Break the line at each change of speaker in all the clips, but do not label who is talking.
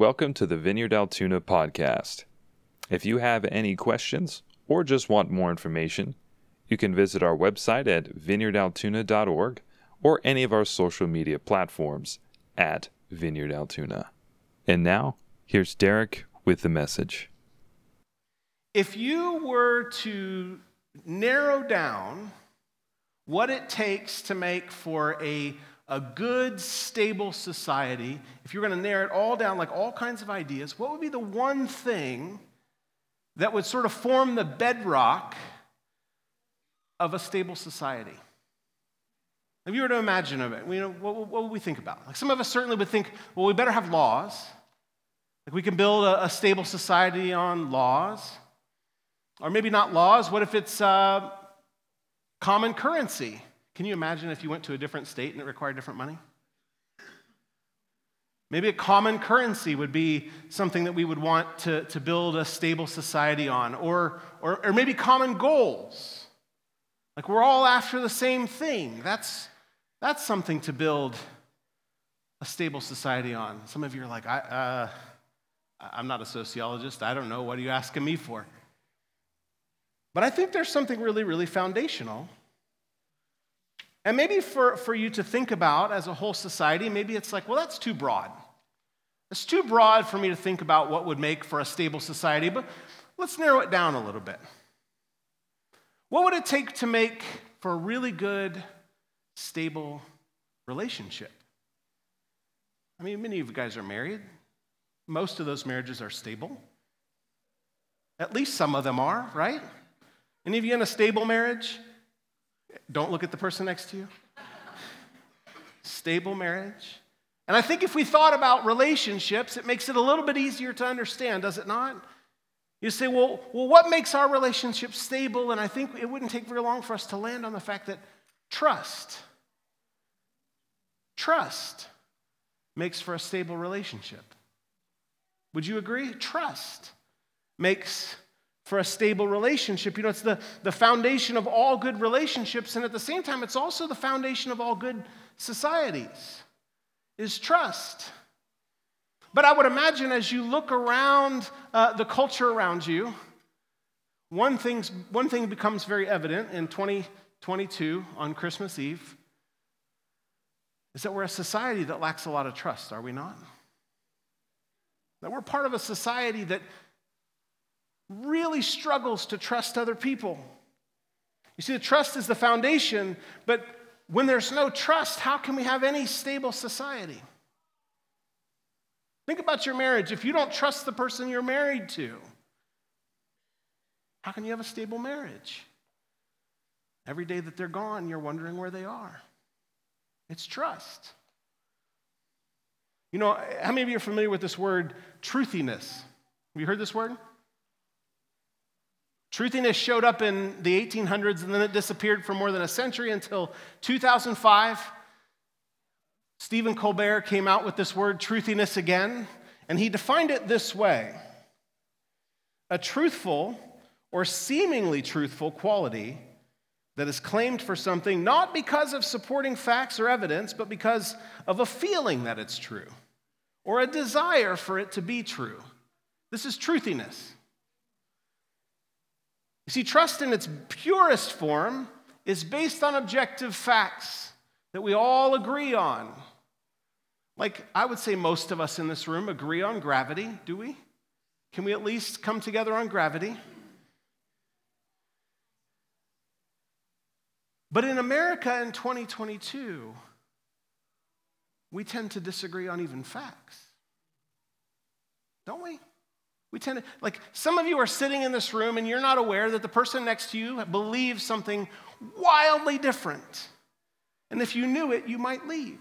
Welcome to the Vineyard Altoona podcast. If you have any questions or just want more information, you can visit our website at vineyardaltoona.org or any of our social media platforms at Vineyard Altoona. And now, here's Derek with the message.
If you were to narrow down what it takes to make for a, a good, stable society, if you're going to narrow it all down, like all kinds of ideas, what would be the one thing that would sort of form the bedrock of a stable society? If you were to imagine of it, you know, what, what would we think about? Like some of us certainly would think, well, we better have laws. Like we can build a, a stable society on laws. Or maybe not laws. What if it's uh, common currency? Can you imagine if you went to a different state and it required different money? Maybe a common currency would be something that we would want to, to build a stable society on, or, or, or maybe common goals. Like we're all after the same thing. That's, that's something to build a stable society on. Some of you are like, I, uh, I'm not a sociologist. I don't know. What are you asking me for? But I think there's something really, really foundational. And maybe for, for you to think about as a whole society, maybe it's like, well, that's too broad. It's too broad for me to think about what would make for a stable society, but let's narrow it down a little bit. What would it take to make for a really good, stable relationship? I mean, many of you guys are married. Most of those marriages are stable. At least some of them are, right? Any of you in a stable marriage? Don't look at the person next to you. stable marriage. And I think if we thought about relationships, it makes it a little bit easier to understand, does it not? You say, well, well, what makes our relationship stable? And I think it wouldn't take very long for us to land on the fact that trust, trust makes for a stable relationship. Would you agree? Trust makes for a stable relationship. You know, it's the, the foundation of all good relationships, and at the same time, it's also the foundation of all good societies, is trust. But I would imagine as you look around uh, the culture around you, one, thing's, one thing becomes very evident in 2022 on Christmas Eve is that we're a society that lacks a lot of trust, are we not? That we're part of a society that really struggles to trust other people. You see, the trust is the foundation, but when there's no trust, how can we have any stable society? Think about your marriage. If you don't trust the person you're married to, how can you have a stable marriage? Every day that they're gone, you're wondering where they are. It's trust. You know, how many of you are familiar with this word truthiness? Have you heard this word? Truthiness showed up in the 1800s and then it disappeared for more than a century until 2005. Stephen Colbert came out with this word truthiness again, and he defined it this way a truthful or seemingly truthful quality that is claimed for something not because of supporting facts or evidence, but because of a feeling that it's true or a desire for it to be true. This is truthiness. You see, trust in its purest form is based on objective facts that we all agree on. Like, I would say most of us in this room agree on gravity, do we? Can we at least come together on gravity? But in America in 2022, we tend to disagree on even facts. Don't we? We tend to, like, some of you are sitting in this room and you're not aware that the person next to you believes something wildly different. And if you knew it, you might leave.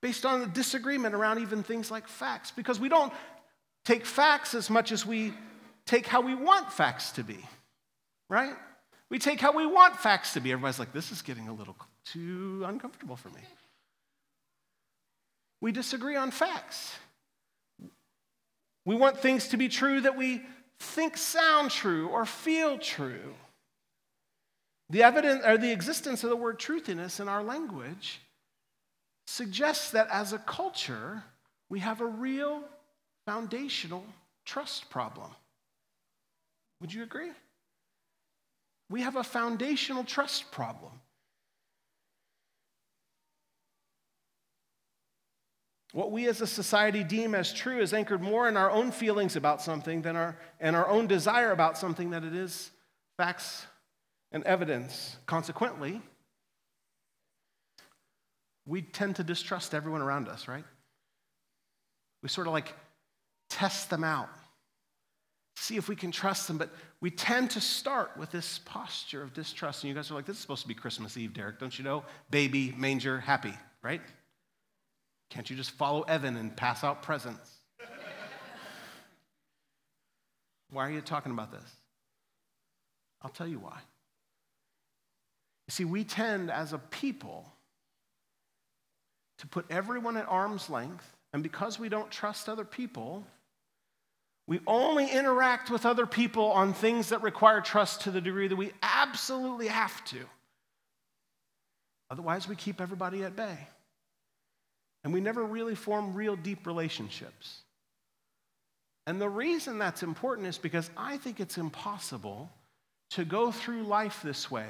Based on the disagreement around even things like facts, because we don't take facts as much as we take how we want facts to be, right? We take how we want facts to be. Everybody's like, this is getting a little too uncomfortable for me. We disagree on facts. We want things to be true that we think sound true or feel true. The evidence or the existence of the word truthiness in our language suggests that as a culture, we have a real foundational trust problem. Would you agree? We have a foundational trust problem. What we as a society deem as true is anchored more in our own feelings about something than our, and our own desire about something than it is facts and evidence. Consequently, we tend to distrust everyone around us, right? We sort of like test them out, see if we can trust them, but we tend to start with this posture of distrust. And you guys are like, this is supposed to be Christmas Eve, Derek, don't you know? Baby, manger, happy, right? Can't you just follow Evan and pass out presents? why are you talking about this? I'll tell you why. You see, we tend as a people to put everyone at arm's length, and because we don't trust other people, we only interact with other people on things that require trust to the degree that we absolutely have to. Otherwise, we keep everybody at bay. And we never really form real deep relationships. And the reason that's important is because I think it's impossible to go through life this way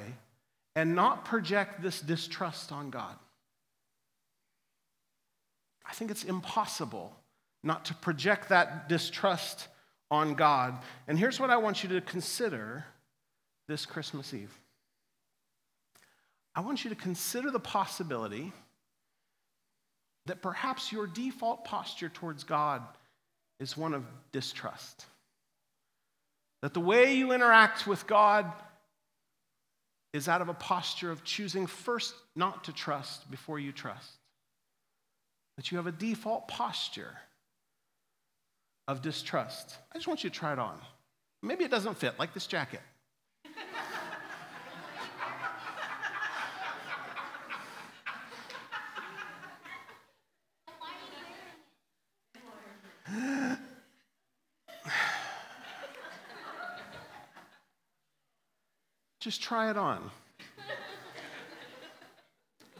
and not project this distrust on God. I think it's impossible not to project that distrust on God. And here's what I want you to consider this Christmas Eve I want you to consider the possibility that perhaps your default posture towards God is one of distrust. That the way you interact with God is out of a posture of choosing first not to trust before you trust. That you have a default posture of distrust. I just want you to try it on. Maybe it doesn't fit, like this jacket. Just try it on.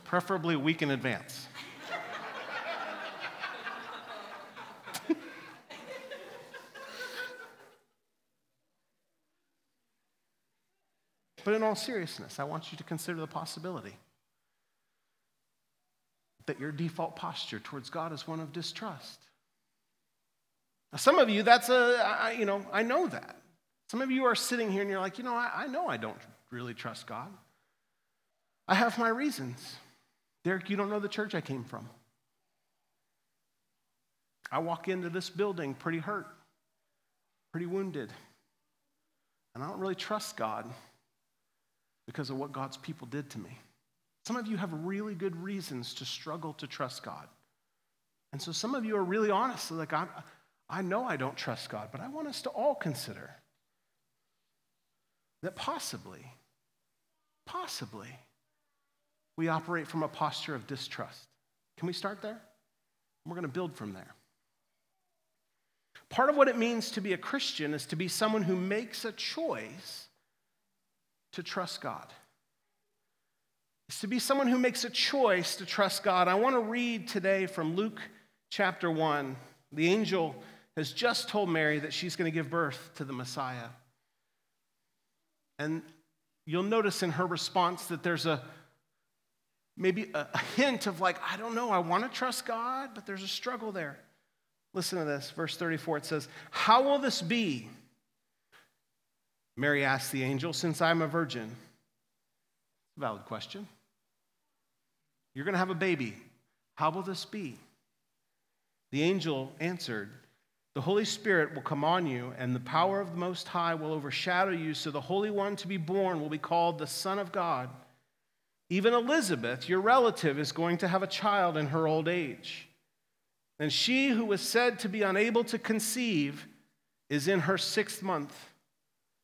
Preferably a week in advance. but in all seriousness, I want you to consider the possibility that your default posture towards God is one of distrust. Now, some of you, that's a, I, you know, I know that. Some of you are sitting here and you're like, you know, I, I know I don't really trust God. I have my reasons. Derek, you don't know the church I came from. I walk into this building pretty hurt, pretty wounded. And I don't really trust God because of what God's people did to me. Some of you have really good reasons to struggle to trust God. And so some of you are really honest. Like, I, I know I don't trust God, but I want us to all consider that possibly, possibly, we operate from a posture of distrust. Can we start there? We're going to build from there. Part of what it means to be a Christian is to be someone who makes a choice to trust God. It's to be someone who makes a choice to trust God. I want to read today from Luke chapter 1. The angel has just told Mary that she's going to give birth to the Messiah. And you'll notice in her response that there's a maybe a, a hint of like, I don't know, I want to trust God, but there's a struggle there. Listen to this, verse 34. It says, How will this be? Mary asked the angel, Since I'm a virgin. Valid question. You're going to have a baby. How will this be? The angel answered, the Holy Spirit will come on you, and the power of the Most High will overshadow you, so the Holy One to be born will be called the Son of God. Even Elizabeth, your relative, is going to have a child in her old age. And she who was said to be unable to conceive is in her sixth month.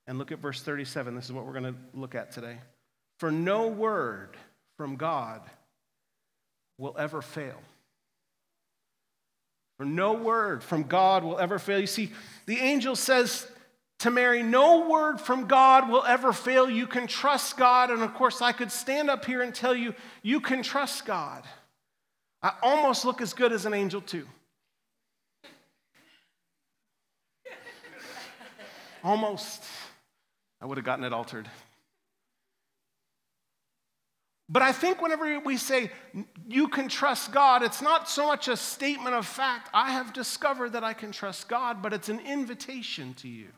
And look at verse 37. This is what we're going to look at today. For no word from God will ever fail. For no word from God will ever fail. You see, the angel says to Mary, No word from God will ever fail. You can trust God. And of course, I could stand up here and tell you, you can trust God. I almost look as good as an angel, too. almost. I would have gotten it altered. But I think whenever we say you can trust God, it's not so much a statement of fact, I have discovered that I can trust God, but it's an invitation to you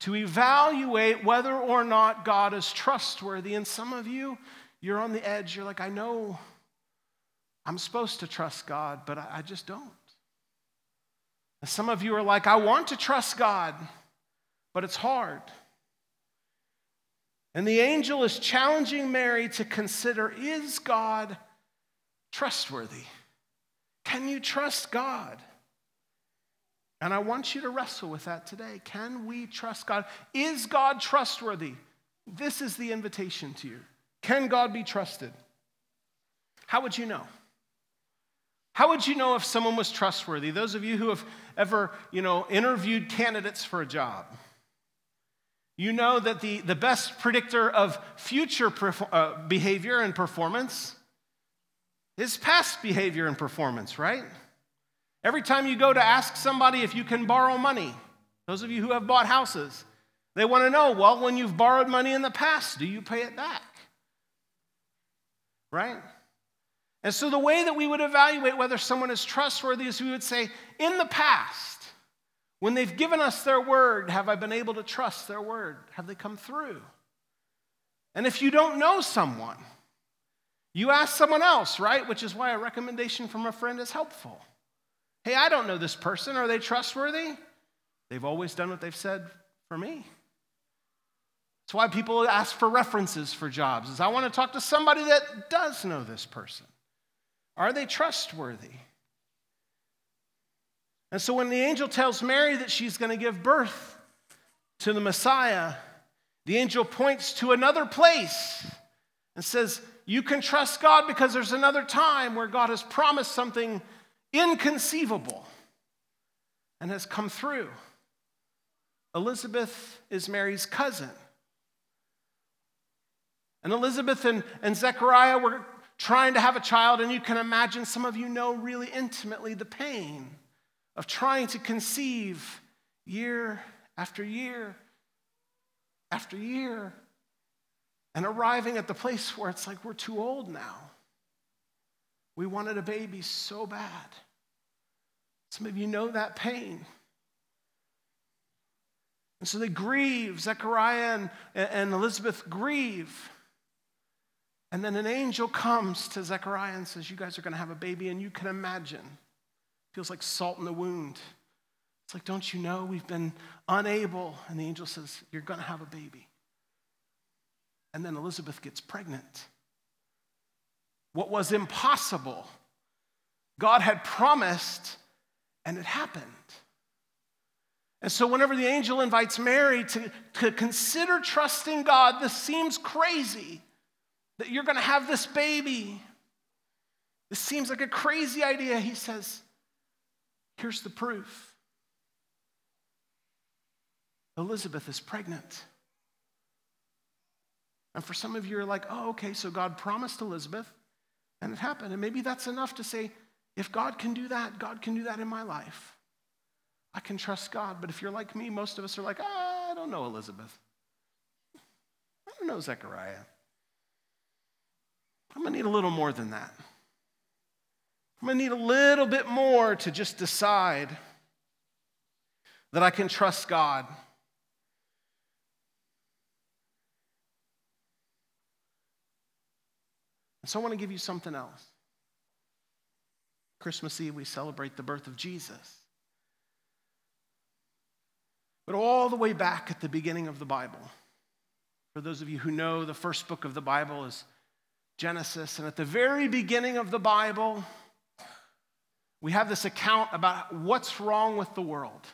to evaluate whether or not God is trustworthy. And some of you, you're on the edge. You're like, I know I'm supposed to trust God, but I, just don't. And some of you are like, I want to trust God, but it's hard. And the angel is challenging Mary to consider is God trustworthy? Can you trust God? And I want you to wrestle with that today. Can we trust God? Is God trustworthy? This is the invitation to you. Can God be trusted? How would you know? How would you know if someone was trustworthy? Those of you who have ever, you know, interviewed candidates for a job. You know that the, the best predictor of future uh, behavior and performance is past behavior and performance, right? Every time you go to ask somebody if you can borrow money, those of you who have bought houses, they want to know well, when you've borrowed money in the past, do you pay it back? Right? And so the way that we would evaluate whether someone is trustworthy is we would say, in the past, when they've given us their word, have I been able to trust their word? Have they come through? And if you don't know someone, you ask someone else, right? Which is why a recommendation from a friend is helpful. Hey, I don't know this person. Are they trustworthy? They've always done what they've said for me. That's why people ask for references for jobs. Is I want to talk to somebody that does know this person. Are they trustworthy? And so when the angel tells Mary that she's going to give birth to the Messiah, the angel points to another place and says, You can trust God because there's another time where God has promised something inconceivable and has come through. Elizabeth is Mary's cousin. And Elizabeth and, and Zechariah were trying to have a child, and you can imagine some of you know really intimately the pain of trying to conceive year after year after year and arriving at the place where it's like we're too old now. We wanted a baby so bad. Some of you know that pain. And so they grieve. Zechariah and, and Elizabeth grieve. And then an angel comes to Zechariah and says, You guys are going to have a baby, and you can imagine Feels like salt in the wound. It's like, don't you know we've been unable? And the angel says, You're going to have a baby. And then Elizabeth gets pregnant. What was impossible, God had promised, and it happened. And so, whenever the angel invites Mary to, to consider trusting God, this seems crazy that you're going to have this baby. This seems like a crazy idea. He says, Here's the proof Elizabeth is pregnant. And for some of you, you're like, oh, okay, so God promised Elizabeth, and it happened. And maybe that's enough to say, if God can do that, God can do that in my life. I can trust God. But if you're like me, most of us are like, oh, I don't know Elizabeth. I don't know Zechariah. I'm going to need a little more than that. I'm going to need a little bit more to just decide that I can trust God. So I want to give you something else. Christmas Eve, we celebrate the birth of Jesus. But all the way back at the beginning of the Bible, for those of you who know, the first book of the Bible is Genesis. And at the very beginning of the Bible, we have this account about what's wrong with the world.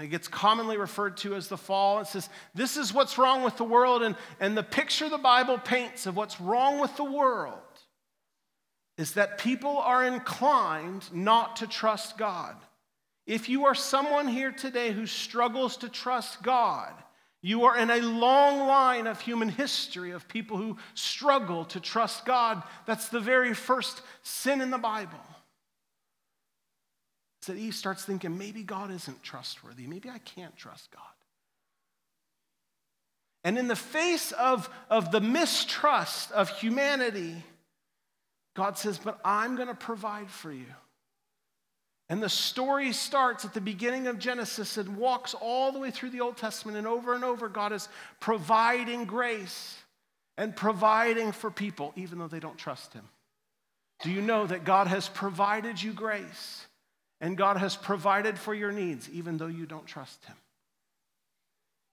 It gets commonly referred to as the fall. It says, This is what's wrong with the world. And, and the picture the Bible paints of what's wrong with the world is that people are inclined not to trust God. If you are someone here today who struggles to trust God, you are in a long line of human history of people who struggle to trust God. That's the very first sin in the Bible that Eve starts thinking, maybe God isn't trustworthy. Maybe I can't trust God. And in the face of, of the mistrust of humanity, God says, But I'm going to provide for you. And the story starts at the beginning of Genesis and walks all the way through the Old Testament. And over and over, God is providing grace and providing for people, even though they don't trust Him. Do you know that God has provided you grace and God has provided for your needs, even though you don't trust Him?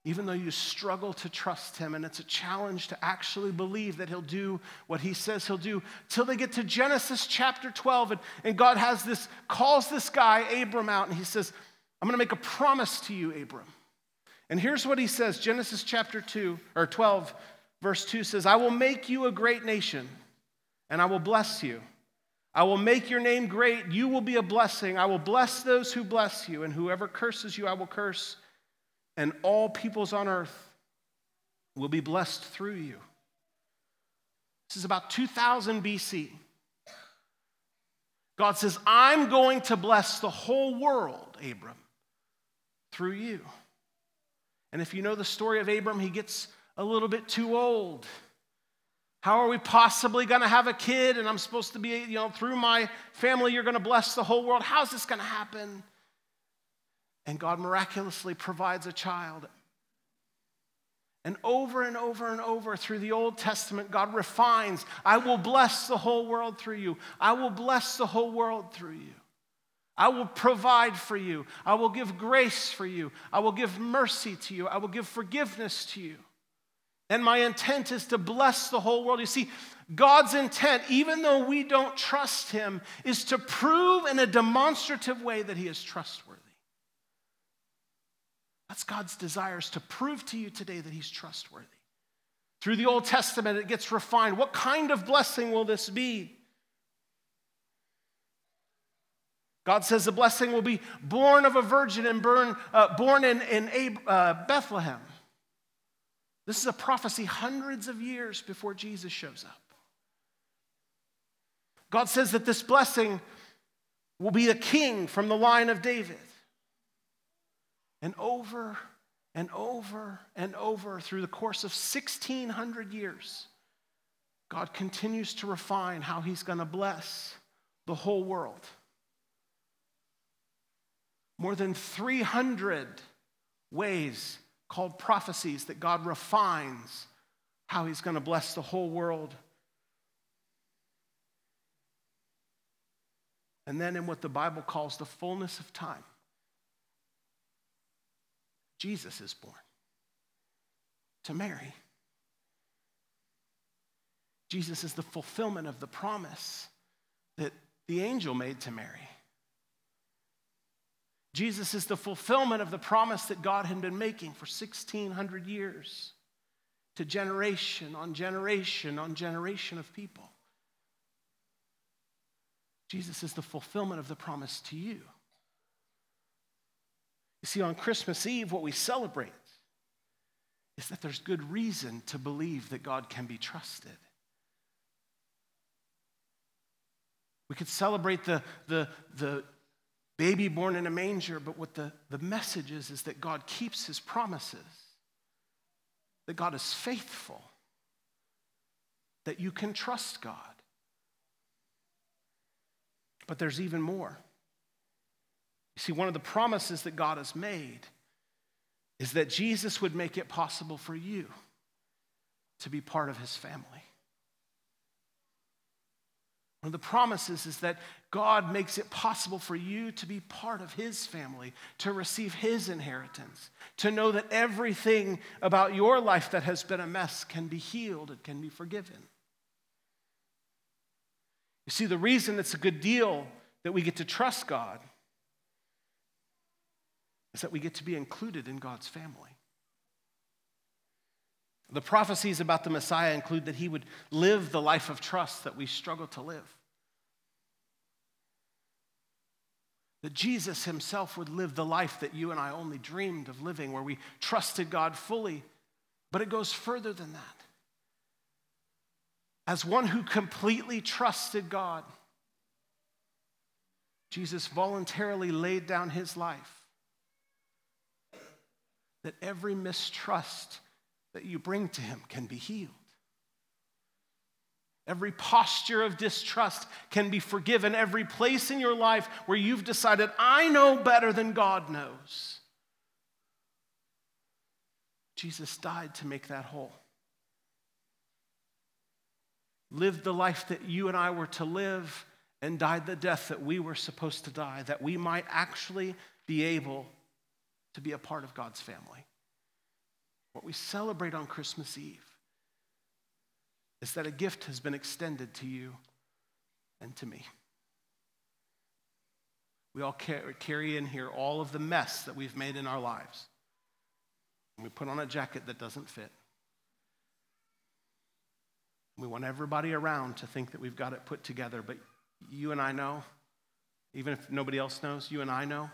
even though you struggle to trust him, and it's a challenge to actually believe that he'll do what he says he'll do, till they get to Genesis chapter 12, and, and God has this, calls this guy, Abram, out, and he says, I'm gonna make a promise to you, Abram. And here's what he says Genesis chapter 2, or 12, verse 2 says, I will make you a great nation, and I will bless you. I will make your name great. You will be a blessing. I will bless those who bless you, and whoever curses you, I will curse and all peoples on earth will be blessed through you. This is about 2000 BC. God says, I'm going to bless the whole world, Abram, through you. And if you know the story of Abram, he gets a little bit too old. How are we possibly going to have a kid? And I'm supposed to be, you know, through my family, you're going to bless the whole world. How's this going to happen? and God miraculously provides a child. And over and over and over through the Old Testament, God refines I will bless the whole world through you. I will bless the whole world through you. I will provide for you. I will give grace for you. I will give mercy to you. I will give forgiveness to you. And my intent is to bless the whole world. You see, God's intent, even though we don't trust Him, is to prove in a demonstrative way that He is trustworthy. That's God's desires to prove to you today that He's trustworthy. Through the Old Testament, it gets refined. What kind of blessing will this be? God says the blessing will be born of a virgin and burn, uh, born in, in uh, Bethlehem. This is a prophecy hundreds of years before Jesus shows up. God says that this blessing will be a king from the line of David. And over and over and over through the course of 1,600 years, God continues to refine how He's going to bless the whole world. More than 300 ways called prophecies that God refines how He's going to bless the whole world. And then, in what the Bible calls the fullness of time, Jesus is born to Mary. Jesus is the fulfillment of the promise that the angel made to Mary. Jesus is the fulfillment of the promise that God had been making for 1,600 years to generation on generation on generation of people. Jesus is the fulfillment of the promise to you. You see, on Christmas Eve, what we celebrate is that there's good reason to believe that God can be trusted. We could celebrate the, the, the baby born in a manger, but what the, the message is is that God keeps his promises, that God is faithful, that you can trust God. But there's even more. You see, one of the promises that God has made is that Jesus would make it possible for you to be part of his family. One of the promises is that God makes it possible for you to be part of his family, to receive his inheritance, to know that everything about your life that has been a mess can be healed, it can be forgiven. You see, the reason it's a good deal that we get to trust God is that we get to be included in God's family. The prophecies about the Messiah include that he would live the life of trust that we struggle to live. That Jesus himself would live the life that you and I only dreamed of living, where we trusted God fully. But it goes further than that. As one who completely trusted God, Jesus voluntarily laid down his life. That every mistrust that you bring to him can be healed. Every posture of distrust can be forgiven. Every place in your life where you've decided, I know better than God knows. Jesus died to make that whole. Lived the life that you and I were to live and died the death that we were supposed to die, that we might actually be able to be a part of God's family. What we celebrate on Christmas Eve is that a gift has been extended to you and to me. We all carry in here all of the mess that we've made in our lives. And we put on a jacket that doesn't fit. We want everybody around to think that we've got it put together, but you and I know, even if nobody else knows, you and I know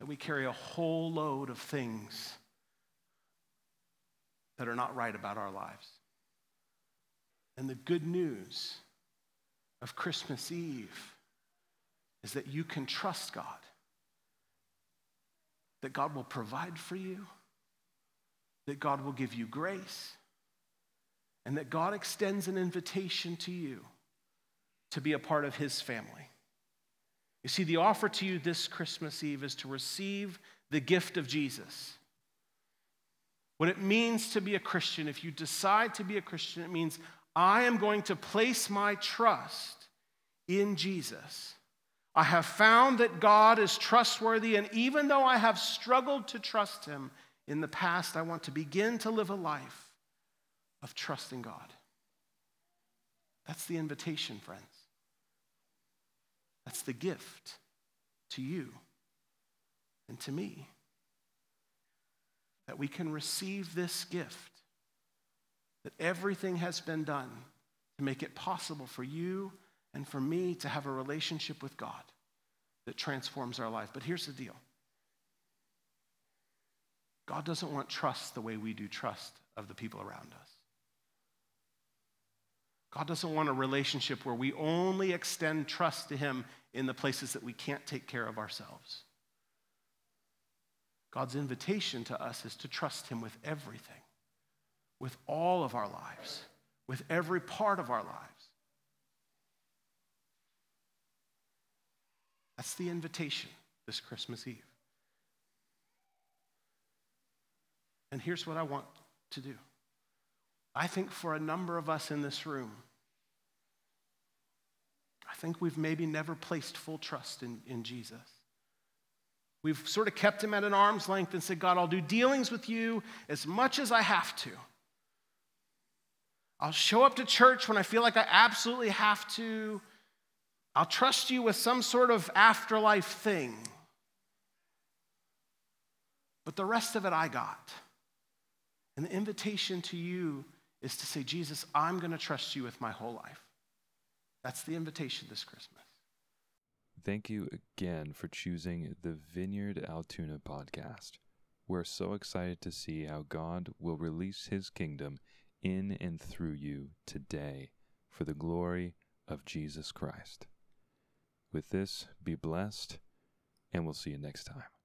that we carry a whole load of things that are not right about our lives. And the good news of Christmas Eve is that you can trust God, that God will provide for you, that God will give you grace, and that God extends an invitation to you to be a part of his family. You see, the offer to you this Christmas Eve is to receive the gift of Jesus. What it means to be a Christian, if you decide to be a Christian, it means I am going to place my trust in Jesus. I have found that God is trustworthy, and even though I have struggled to trust Him in the past, I want to begin to live a life of trusting God. That's the invitation, friends. That's the gift to you and to me. That we can receive this gift, that everything has been done to make it possible for you and for me to have a relationship with God that transforms our life. But here's the deal God doesn't want trust the way we do trust of the people around us. God doesn't want a relationship where we only extend trust to Him in the places that we can't take care of ourselves. God's invitation to us is to trust Him with everything, with all of our lives, with every part of our lives. That's the invitation this Christmas Eve. And here's what I want to do I think for a number of us in this room, I think we've maybe never placed full trust in, in Jesus. We've sort of kept him at an arm's length and said, God, I'll do dealings with you as much as I have to. I'll show up to church when I feel like I absolutely have to. I'll trust you with some sort of afterlife thing. But the rest of it I got. And the invitation to you is to say, Jesus, I'm going to trust you with my whole life. That's the invitation this Christmas.
Thank you again for choosing the Vineyard Altoona podcast. We're so excited to see how God will release his kingdom in and through you today for the glory of Jesus Christ. With this, be blessed, and we'll see you next time.